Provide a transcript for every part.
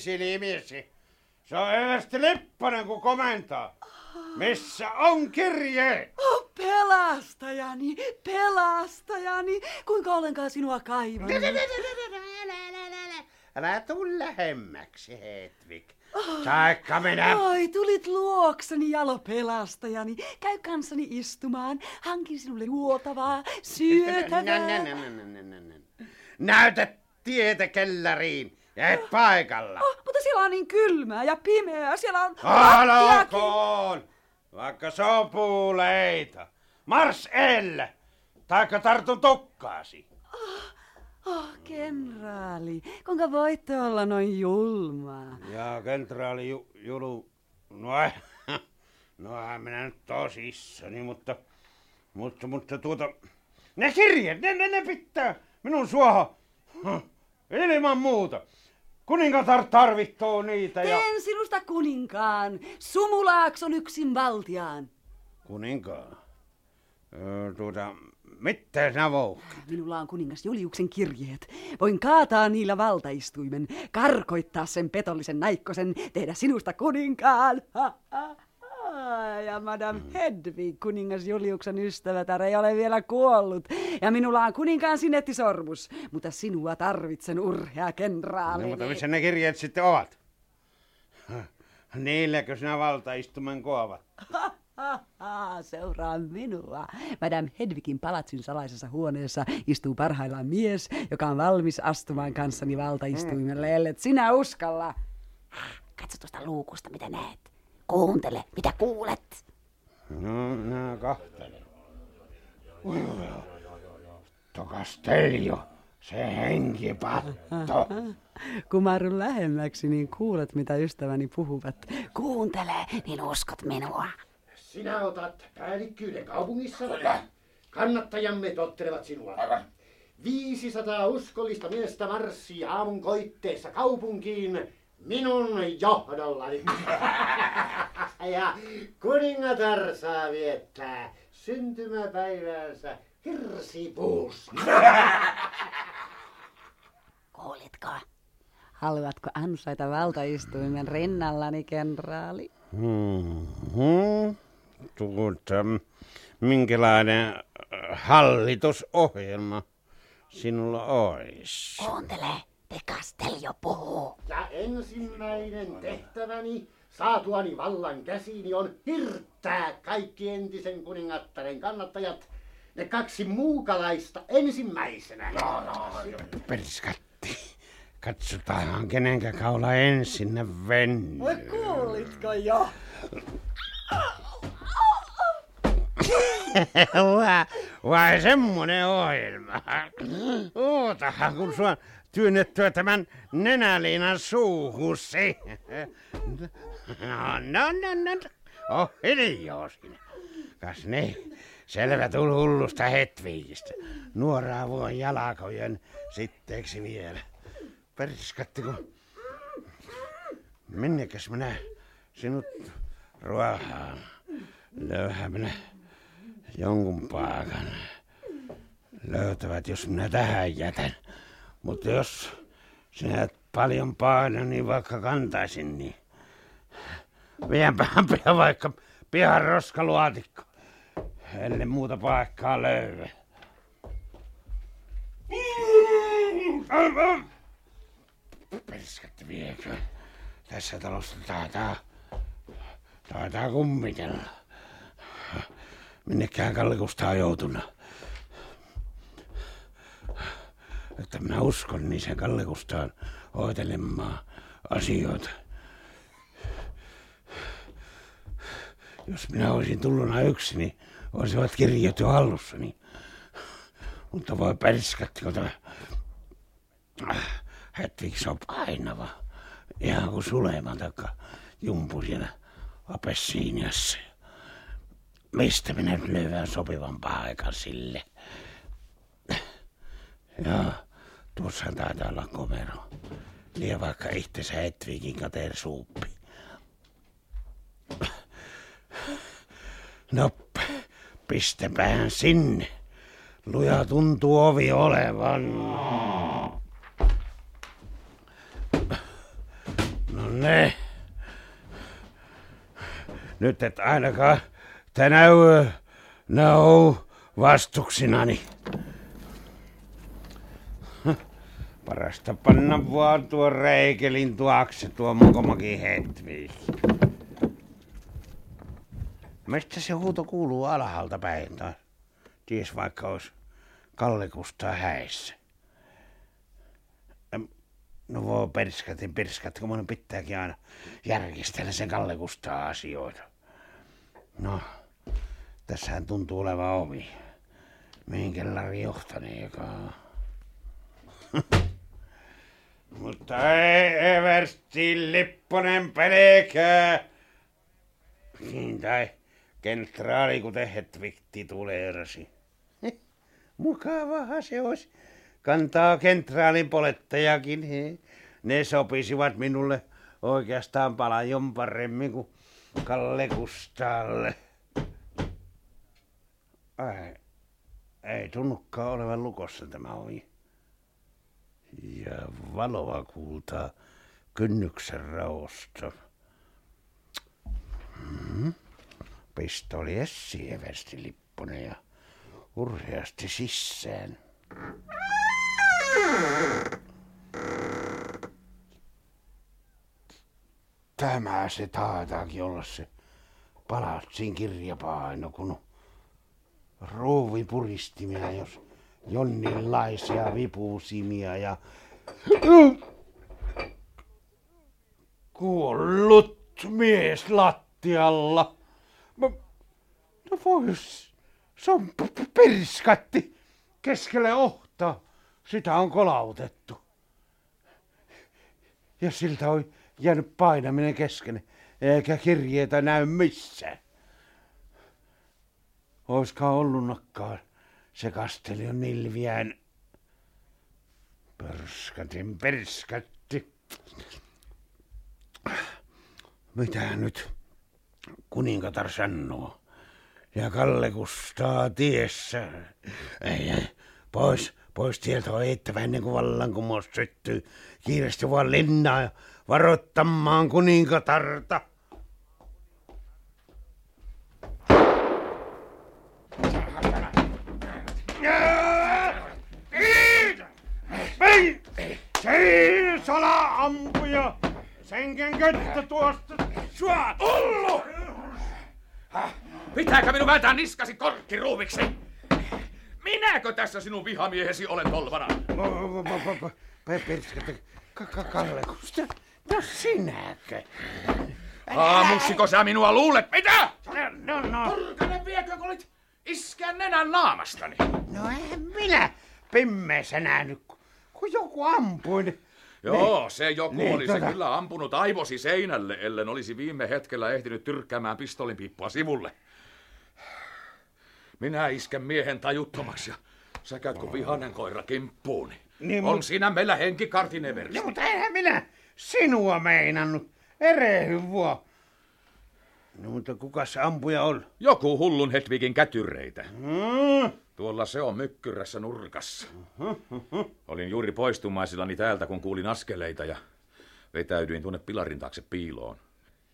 silmiesi. Se on hyvästi Lipponen, kun komentaa. Missä on kirje? Oh, pelastajani, pelastajani, kuinka olenkaan sinua kaivannut? Älä tuu lähemmäksi, Hedvig. Saikka minä... Oi, tulit luokseni, jalo pelastajani. Käy kanssani istumaan. Hankin sinulle juotavaa, syötävää. Nä, nä, nä, nä, nä, nä, nä. Näytä tietä kellariin et paikalla. Oh, mutta siellä on niin kylmää ja pimeää. Siellä on lattiakin. Alokoon! Vaikka sopuleita. Mars elle! Taikka tartun tukkaasi. Oh, kenraali, kuinka voitte olla noin julmaa? Ja kenraali Ju, Julu... No, nohan minä nyt tosissani, mutta... Mutta, mutta tuota... Ne kirjeet, ne, ne, ne pitää minun suoha. Ilman muuta. Kuningatar tarvittoo niitä ja... Teen sinusta kuninkaan, Sumulaakson yksin valtiaan. Kuninkaan? Öö, tuota, mitä sinä? Minulla on kuningas Juliuksen kirjeet. Voin kaataa niillä valtaistuimen, karkoittaa sen petollisen naikkosen, tehdä sinusta kuninkaan. Ha, ha. Ja Madame Hedvig, kuningas Juliuksen ystävätär, ei ole vielä kuollut. Ja minulla on kuninkaan sinettisormus, mutta sinua tarvitsen urhea kenraali. No, mutta missä ne kirjeet sitten ovat? Niilläkö sinä valtaistumen koavat? Seuraa minua. Madame Hedvigin palatsin salaisessa huoneessa istuu parhaillaan mies, joka on valmis astumaan kanssani valtaistuimelle, ellet sinä uskalla. Katso tuosta luukusta, mitä näet. Kuuntele, mitä kuulet. No, nää kahtelen. Ui, ui, ui. To Castello, se henkipatto. Kumarun lähemmäksi, niin kuulet, mitä ystäväni puhuvat. Kuuntele, niin uskot minua. Sinä otat päällikkyyden kaupungissa. Kyllä. Kannattajamme tottelevat sinua. Aivan. 500 uskollista miestä marssii aamun koitteessa kaupunkiin minun johdollani. ja kuningatar saa viettää syntymäpäiväänsä hirsipuussa. Kuulitko? Haluatko ansaita valtaistuimen rinnallani, kenraali? Hmm. Tuota, minkälainen äh, hallitusohjelma sinulla olisi? Kuuntele, te Castello puhuu. Ja ensimmäinen tehtäväni saatuani vallan käsiini on hirttää kaikki entisen kuningattaren kannattajat, ne kaksi muukalaista ensimmäisenä. No, no, Perskatti. Katsotaan, kenenkä kaula ensin ne venny. Oi kuulitko jo? vai, vai semmonen ohjelma? Ootahan, kun sua työnnettyä tämän nenäliinan suuhusi. No, no, no, no. Oh, hiljaa sinä. Kas niin, selvä tuli hullusta hetviikistä. Nuoraa vuon jalkojen sitteeksi vielä. Perskatti, kun... Minnekäs minä sinut ruohaan? Löyhän minä jonkun paikan. Löytävät, jos minä tähän jätän. Mutta jos sinä et paljon paina, niin vaikka kantaisin, niin vienpähän pian vaikka pihan roskaluotikko. Ellei muuta paikkaa löydy. Perskatti viekö? Tässä talossa taitaa, taitaa kummitella. Minnekään Kallikusta on joutunut. Että minä uskon niin sen Kallikustaan hoitelemaan asioita. Jos minä olisin tullut yksi, niin olisivat kirjat jo hallussani. Mutta voi perskatti, kun tämä Hedvig on painava. Ihan kuin Suleiman takka jumpu siellä apessiiniassa. Mistä minä löydän sopivan paikan sille? Joo, tuossa taitaa olla komero. Lie vaikka itsensä Hedvigin katersuuppi. No, Pistepään sinne. Luja tuntuu ovi olevan. No ne. Nyt et ainakaan tänä yö näy vastuksinani. Parasta panna vaan tuo reikelin tuokse tuo mokomakin hetvi. Mistä se huuto kuuluu alhaalta päin taas? Ties vaikka olisi Kalle Kustaa häissä. No voi perskatin perskat, kun mun pitääkin aina järkistellä sen Kalle Kustaa asioita. No, tässähän tuntuu olevan ovi. Mihin kellari johtaneekaan. Mutta ei Eversti Lipponen pelkää. Niin tai kentraali, kuten Hetvikti tuleerasi. Mukavahan se olisi. Kantaa kentraalin polettajakin. He. Ne sopisivat minulle oikeastaan paljon paremmin kuin Kalle Kustaalle. Ai, ei tunnukaan olevan lukossa tämä ovi. Ja valoa kuultaa kynnyksen raosta. Pistoli Essi Eversti Lipponen ja urheasti sisään. Tämä se taataankin olla se palatsin kirjapaino, kun ruuvi puristimia, jos jonninlaisia vipusimia ja kuollut mies lattialla. No vois, se on perskatti keskelle ohtaa. Sitä on kolautettu. Ja siltä on jäänyt painaminen kesken, eikä kirjeitä näy missään. Oiskaan ollutnakaan se kastelion nilviään. Perskatin perskatti. Mitä nyt kuningatar sanoo? Ja Kalle Kustaa tiessä. Ei, ei, pois, pois tieltä on eittävä ennen kuin vallankumous syttyy. Kiireesti vaan linnaa ja varoittamaan kuningatarta. Ei, sala-ampuja! Senken köttä tuosta! Sua! Ullu! Pitääkö minun vääntää niskasi korkkiruuviksi? Minäkö tässä sinun vihamiehesi olen tolvana? Kalle no sinäkö? Aamuksiko sä minua luulet? Mitä? No, no. Porkanen viekö, kun olit iskän nenän naamastani? No en minä pimmeessä nähnyt, kun joku ampui. Joo, se joku Niin, oli se tota- kyllä ampunut aivosi seinälle, ellen olisi viime hetkellä ehtinyt tyrkkäämään pistolinpiippua sivulle. Minä isken miehen tajuttomaksi ja sä käyt kuin vihanen koira kimppuuni. Niin, On mut- siinä meillä henkikartin No, eversti. mutta eihän minä sinua meinannut. Erehdy vuo. No, mutta kuka se ampuja on? Joku hullun Hedvigin kätyreitä. Hmm? Tuolla se on mykkyrässä nurkassa. Olin juuri poistumaisillani täältä, kun kuulin askeleita ja vetäydyin tuonne pilarin taakse piiloon.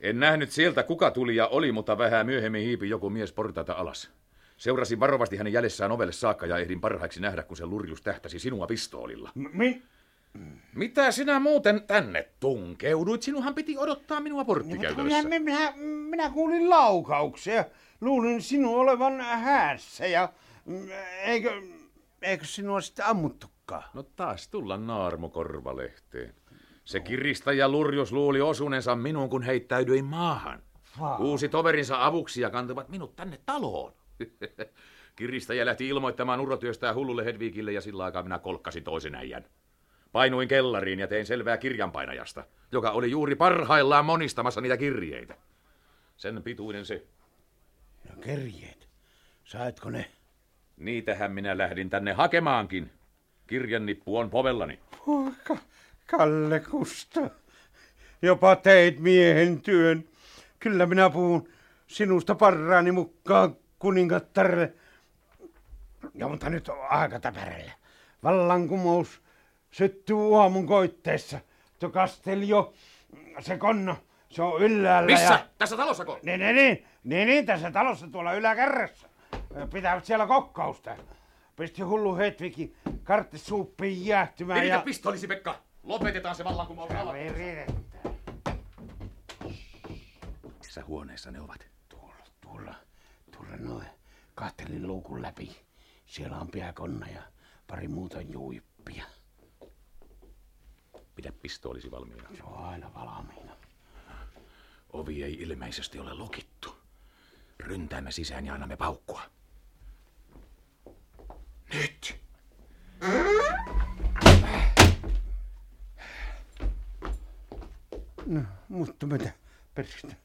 En nähnyt sieltä, kuka tuli ja oli, mutta vähän myöhemmin hiipi joku mies portaita alas. Seurasin varovasti hänen jäljessään ovelle saakka ja ehdin parhaiksi nähdä, kun se lurjus tähtäsi sinua pistoolilla. Min... Mitä sinä muuten tänne tunkeuduit? Sinunhan piti odottaa minua porttikäytävässä. minä, minä, minä kuulin laukauksia. Luulin sinun olevan häässä ja mm, eikö, eikö sinua sitten ammuttukaan? No taas tulla naarmu korvalehteen. Se kiristäjä Lurjus luuli osuneensa minuun, kun heittäydyin maahan. Vaa. Uusi toverinsa avuksi ja kantavat minut tänne taloon. Kiristäjä lähti ilmoittamaan urotyöstään hullulle Hedvigille ja sillä aikaa minä kolkkasin toisen äijän. Painuin kellariin ja tein selvää kirjanpainajasta, joka oli juuri parhaillaan monistamassa niitä kirjeitä. Sen pituinen se. Ja kerjeet. Saitko ne? Niitähän minä lähdin tänne hakemaankin. Kirjannippu on povellani. Poika, Kalle Kusta. Jopa teit miehen työn. Kyllä minä puhun sinusta parraani mukaan kuningattarelle. Ja mutta nyt on aika täpärällä. Vallankumous syttyy aamun koitteessa. Tuo Kastelio, se konna, se on ylhäällä. Missä? Ja... Tässä talossako? Niin, niin, niin, niin, niin, tässä talossa tuolla yläkärrässä. Pitävät siellä kokkausta. Pisti hullu Hedvigin karttisuuppiin jäähtymään Viritä ja... pistolisi, Pekka. Lopetetaan se vallankumous. Kaveri, Missä huoneessa ne ovat? Tuolla, tuolla, tuolla noin. Kahtelin luukun läpi. Siellä on piakonna ja pari muuta juippia. Pidä pistoolisi valmiina. Se on aina valmiina. Ovi ei ilmeisesti ole lokittu. Ryntäämme sisään ja annamme paukkua. Nyt! No, mutta mitä peristä?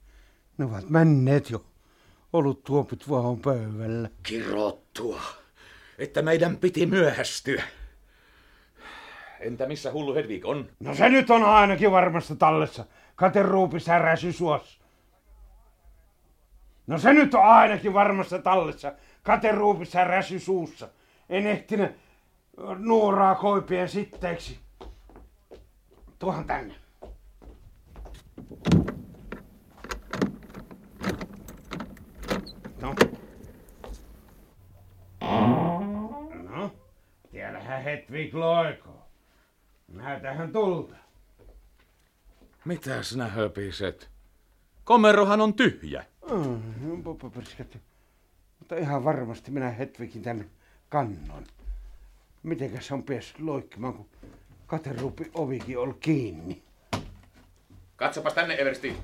Ne ovat menneet jo. Ollut tuopit vaan pöydällä. Kirottua, että meidän piti myöhästyä. Entä missä hullu Hedvig on? No se nyt on ainakin varmassa tallessa. Kateruupi säräsy suossa. No se nyt on ainakin varmassa tallessa. Kateruupi säräsy suussa. En ehtinyt nuoraa koipien sitteeksi. Tuohan tänne. No. No, Hedvig loikoo. Näytähän tulta. Mitäs nä höpiset? Komerohan on tyhjä. Mm, poppaperskatti. Mutta ihan varmasti minä Hedvigin tänne kannon. Mitenkäs se on päässyt loikkimaan, kun kateruupi ovikin oli kiinni. Katsopas tänne, Eversti.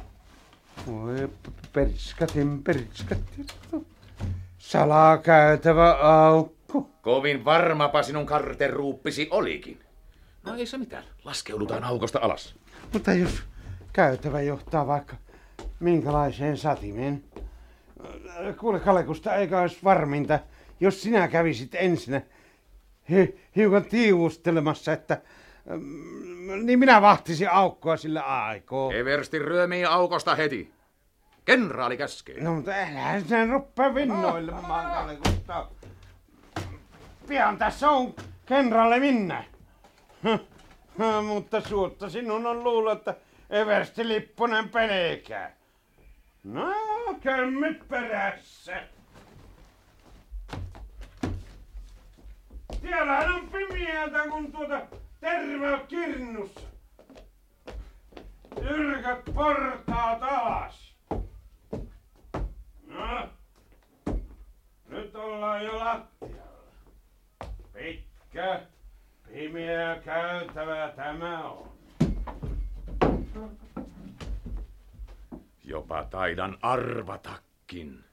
Voi p- perskatin, perskatin. Salaa käytävä aukko. Kovin varmapa sinun karteruuppisi olikin. No ei se mitään. Laskeudutaan aukosta alas. Mutta jos käytävä johtaa vaikka minkälaiseen satimeen. Kuule Kalekusta, eikä olisi varminta, jos sinä kävisit ensin hi- hiukan tiivustelemassa, että mm, niin minä vahtisin aukkoa sillä aikoo. Eversti ryömii aukosta heti. Kenraali käskee. No mutta älä sen ruppea vinnoilemaan, Kalekusta. Pian tässä on kenraali minä. Mutta suotta sinun on luulla, että Eversti Lipponen pelkää. No, kömmit perässä. Tiellähän on pimeätä, kun tuota terve on kirnussa. Jyrkät portaat alas. No, nyt ollaan jo lattialla. Pitkä, pimeä käytävä tämä on. Jopa taidan arvatakin.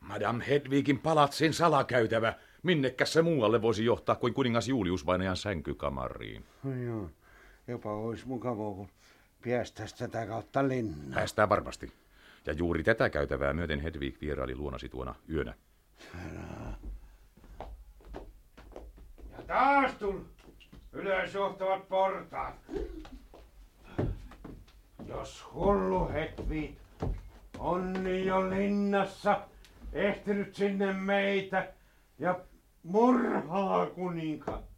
Madame Hedvigin palatsin salakäytävä. Minnekäs se muualle voisi johtaa kuin kuningas Julius vainajan sänkykamariin? No joo, jopa olisi mukavaa, kun päästäisi tätä kautta linnaan. Päästään varmasti. Ja juuri tätä käytävää myöten Hedvig vieraili luonasi tuona yönä. Ja taas tuli ylös johtavat portaat. Jos hullu Hedvig on niin jo linnassa, ehtinyt sinne meitä ja murhaa kuninkattaren.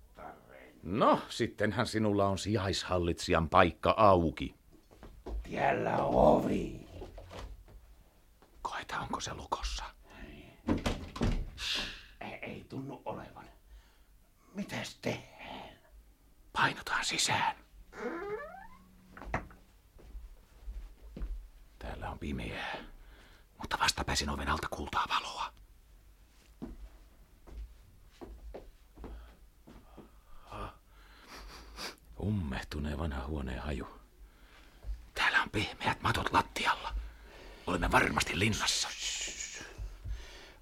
No, sittenhän sinulla on sijaishallitsijan paikka auki. Tiellä ovi. Koeta, onko se lukossa. Ei, ei tunnu olevan. Mitäs tehdään? Painutaan sisään. Täällä on pimeää, mutta vastapäisin oven alta kuultaa valoa. Ummehtuneen vanha huoneen haju. Täällä on pehmeät matot lattialla. Olemme varmasti linnassa.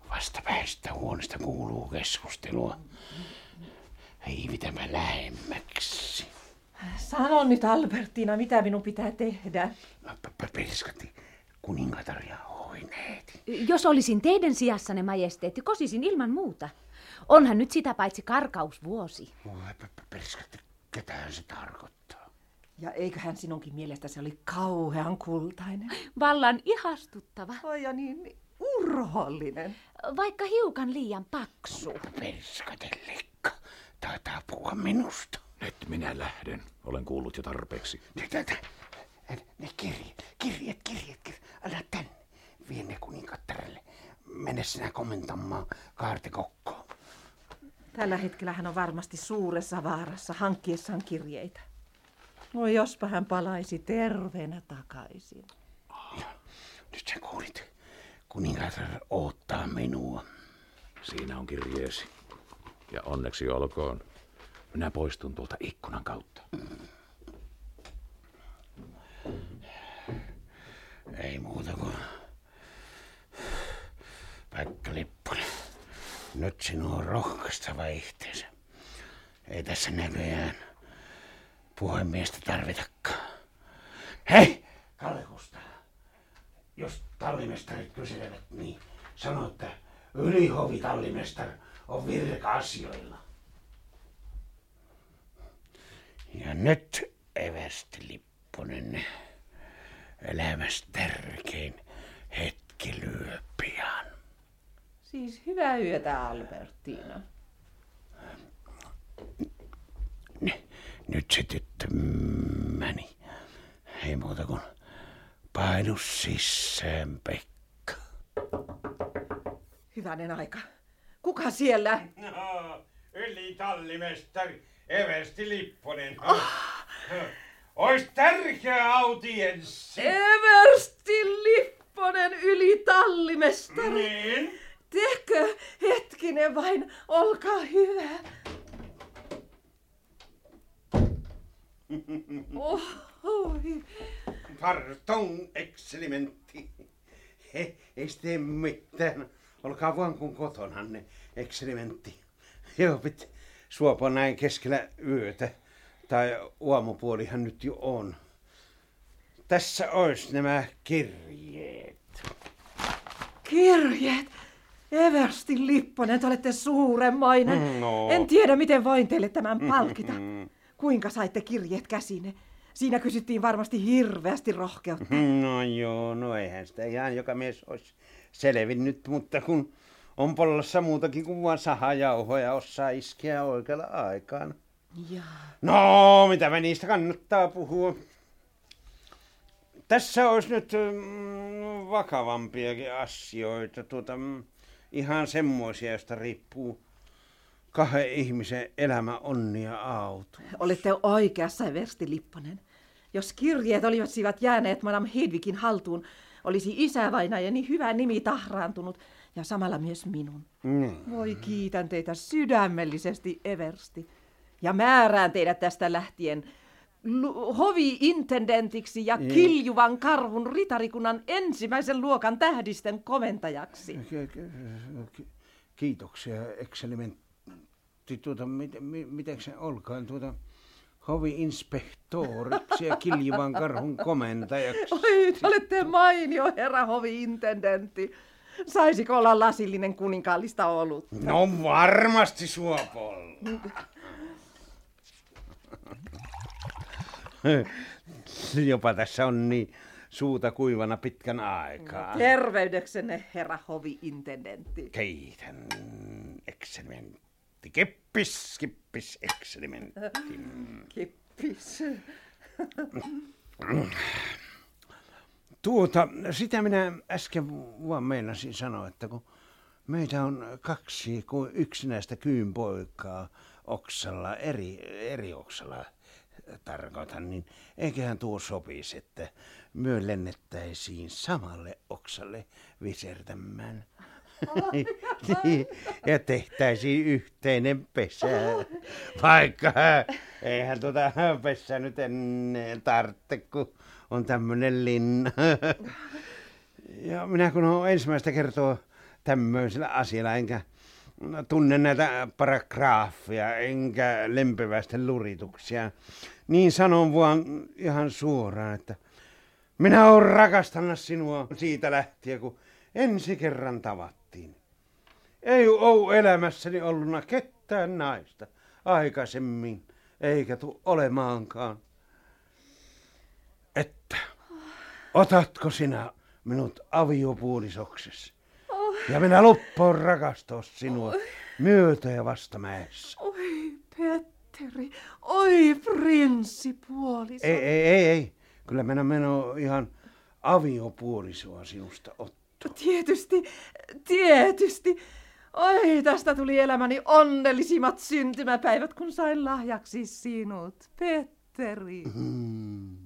Vastapäistä huoneesta kuuluu keskustelua. Hiivitämme lähemmäksi. Sano nyt Albertina, mitä minun pitää tehdä. Perskatti, kuningatar ja hoineet. Jos olisin teidän sijassanne, majesteetti, kosisin ilman muuta. Onhan nyt sitä paitsi karkausvuosi. Voi perskatti, ketähän se tarkoittaa? Ja eiköhän sinunkin mielestä se oli kauhean kultainen. Vallan ihastuttava. Oi ja niin urhoollinen. Vaikka hiukan liian paksu. Perskatellikka. Taitaa puhua minusta. Nyt minä lähden. Olen kuullut jo tarpeeksi. Tätä. Ne kirjeet, kirjeet, kirjeet, kirjeet. Älä tänne. Vie ne kuninkattarelle. Mene sinä komentamaan kaartikokkoon. Tällä hetkellä hän on varmasti suuressa vaarassa hankkiessaan kirjeitä. No jospa hän palaisi terveenä takaisin. Ja, nyt sä kuulit. Kuningatar odottaa minua. Siinä on kirjeesi. Ja onneksi olkoon. Minä poistun tuolta ikkunan kautta. Ei muuta kuin Pekka Lipponen. Nyt sinun on rohkaistava itseensä. Ei tässä näköjään puhemiestä tarvitakaan. Hei, Kalle Kustaa. Jos tallimestarit kyselevät, niin sano, että ylihovi tallimestar on virka-asioilla. Ja nyt Eversti Lipponen, elämässä tärkein hetki lyö pian. Siis hyvää yötä, Albertina. N- nyt se tyttö meni. Ei muuta kuin painu sisään, Pekka. Hyvänen aika. Kuka siellä? No, yli tallimestari Eversti Lipponen. Oh. Ois tärkeä audienssi. Eversti Lipponen yli tallimestari. Niin? Tehkö hetkinen vain, olkaa hyvä. Oh, oi. Pardon, excelementti. He, ei tee mitään. Olkaa vaan kun kotonanne, excelementti. Joo, pit suopa näin keskellä yötä. Tai aamupuolihan nyt jo on. Tässä olisi nämä kirjeet. Kirjeet. Eversti Lipponen, te olette suuremmainen. No. En tiedä, miten voin teille tämän palkita. Kuinka saitte kirjeet käsine? Siinä kysyttiin varmasti hirveästi rohkeutta. No joo, no eihän sitä ihan joka mies olisi selvinnyt, mutta kun on pollassa muutakin kuin vaan sahajauhoja, osaa iskeä oikealla aikaan. Ja. No, mitä me niistä kannattaa puhua? Tässä olisi nyt mm, vakavampiakin asioita, tuota, mm, ihan semmoisia, joista riippuu kahden ihmisen elämä onni ja auto. Olette oikeassa, Eversti Lipponen. Jos kirjeet olisivat jääneet Madame Hedvigin haltuun, olisi isävainajani hyvä nimi tahraantunut ja samalla myös minun. Niin. Voi kiitän teitä sydämellisesti, Eversti. Ja määrään teidät tästä lähtien lu- hovi-intendentiksi ja kiljuvan karhun ritarikunnan ensimmäisen luokan tähdisten komentajaksi. Ki- ki- Kiitoksia, ekselementti. Tuota, miten, mi, miten se olkaan tuota hovi-inspektoriksi ja kiljuvan karhun komentajaksi? Oi, te olette mainio herra hovi-intendentti. Saisiko olla lasillinen kuninkaallista olutta? No varmasti suopolla. Jopa tässä on niin suuta kuivana pitkän aikaa. Terveydeksenne, herra hovi-intendentti. Kiitän, ekselementti. Kippis, kippis, ekselementti. Kippis. Tuota, sitä minä äsken vaan meinasin sanoa, että kun meitä on kaksi kuin yksinäistä kyynpoikaa oksalla, eri, eri oksalla tarkoitan, niin eiköhän tuo sopisi, että myö lennettäisiin samalle oksalle visertämään. Niin, ja tehtäisiin yhteinen pesä. Vaikka eihän tuota pesää nyt ennen tarvitse, kun on tämmöinen linna. Ja minä kun olen ensimmäistä kertoa tämmöisellä asialla, enkä tunne näitä paragraafia, enkä lempeväisten lurituksia, niin sanon vaan ihan suoraan, että minä olen rakastanut sinua siitä lähtien, kun ensi kerran tavattiin. Ei ole elämässäni ollut ketään naista aikaisemmin, eikä tu olemaankaan. Että otatko sinä minut aviopuolisoksesi Ja minä luppoon rakastaa sinua myötä ja vastamäessä. Oi, Petteri. Oi, prinssipuoliso. Ei, ei, ei, ei. Kyllä minä meno ihan aviopuolisoa sinusta ottaa. Tietysti, tietysti. Oi, tästä tuli elämäni onnellisimmat syntymäpäivät, kun sain lahjaksi sinut, Petteri. Mm.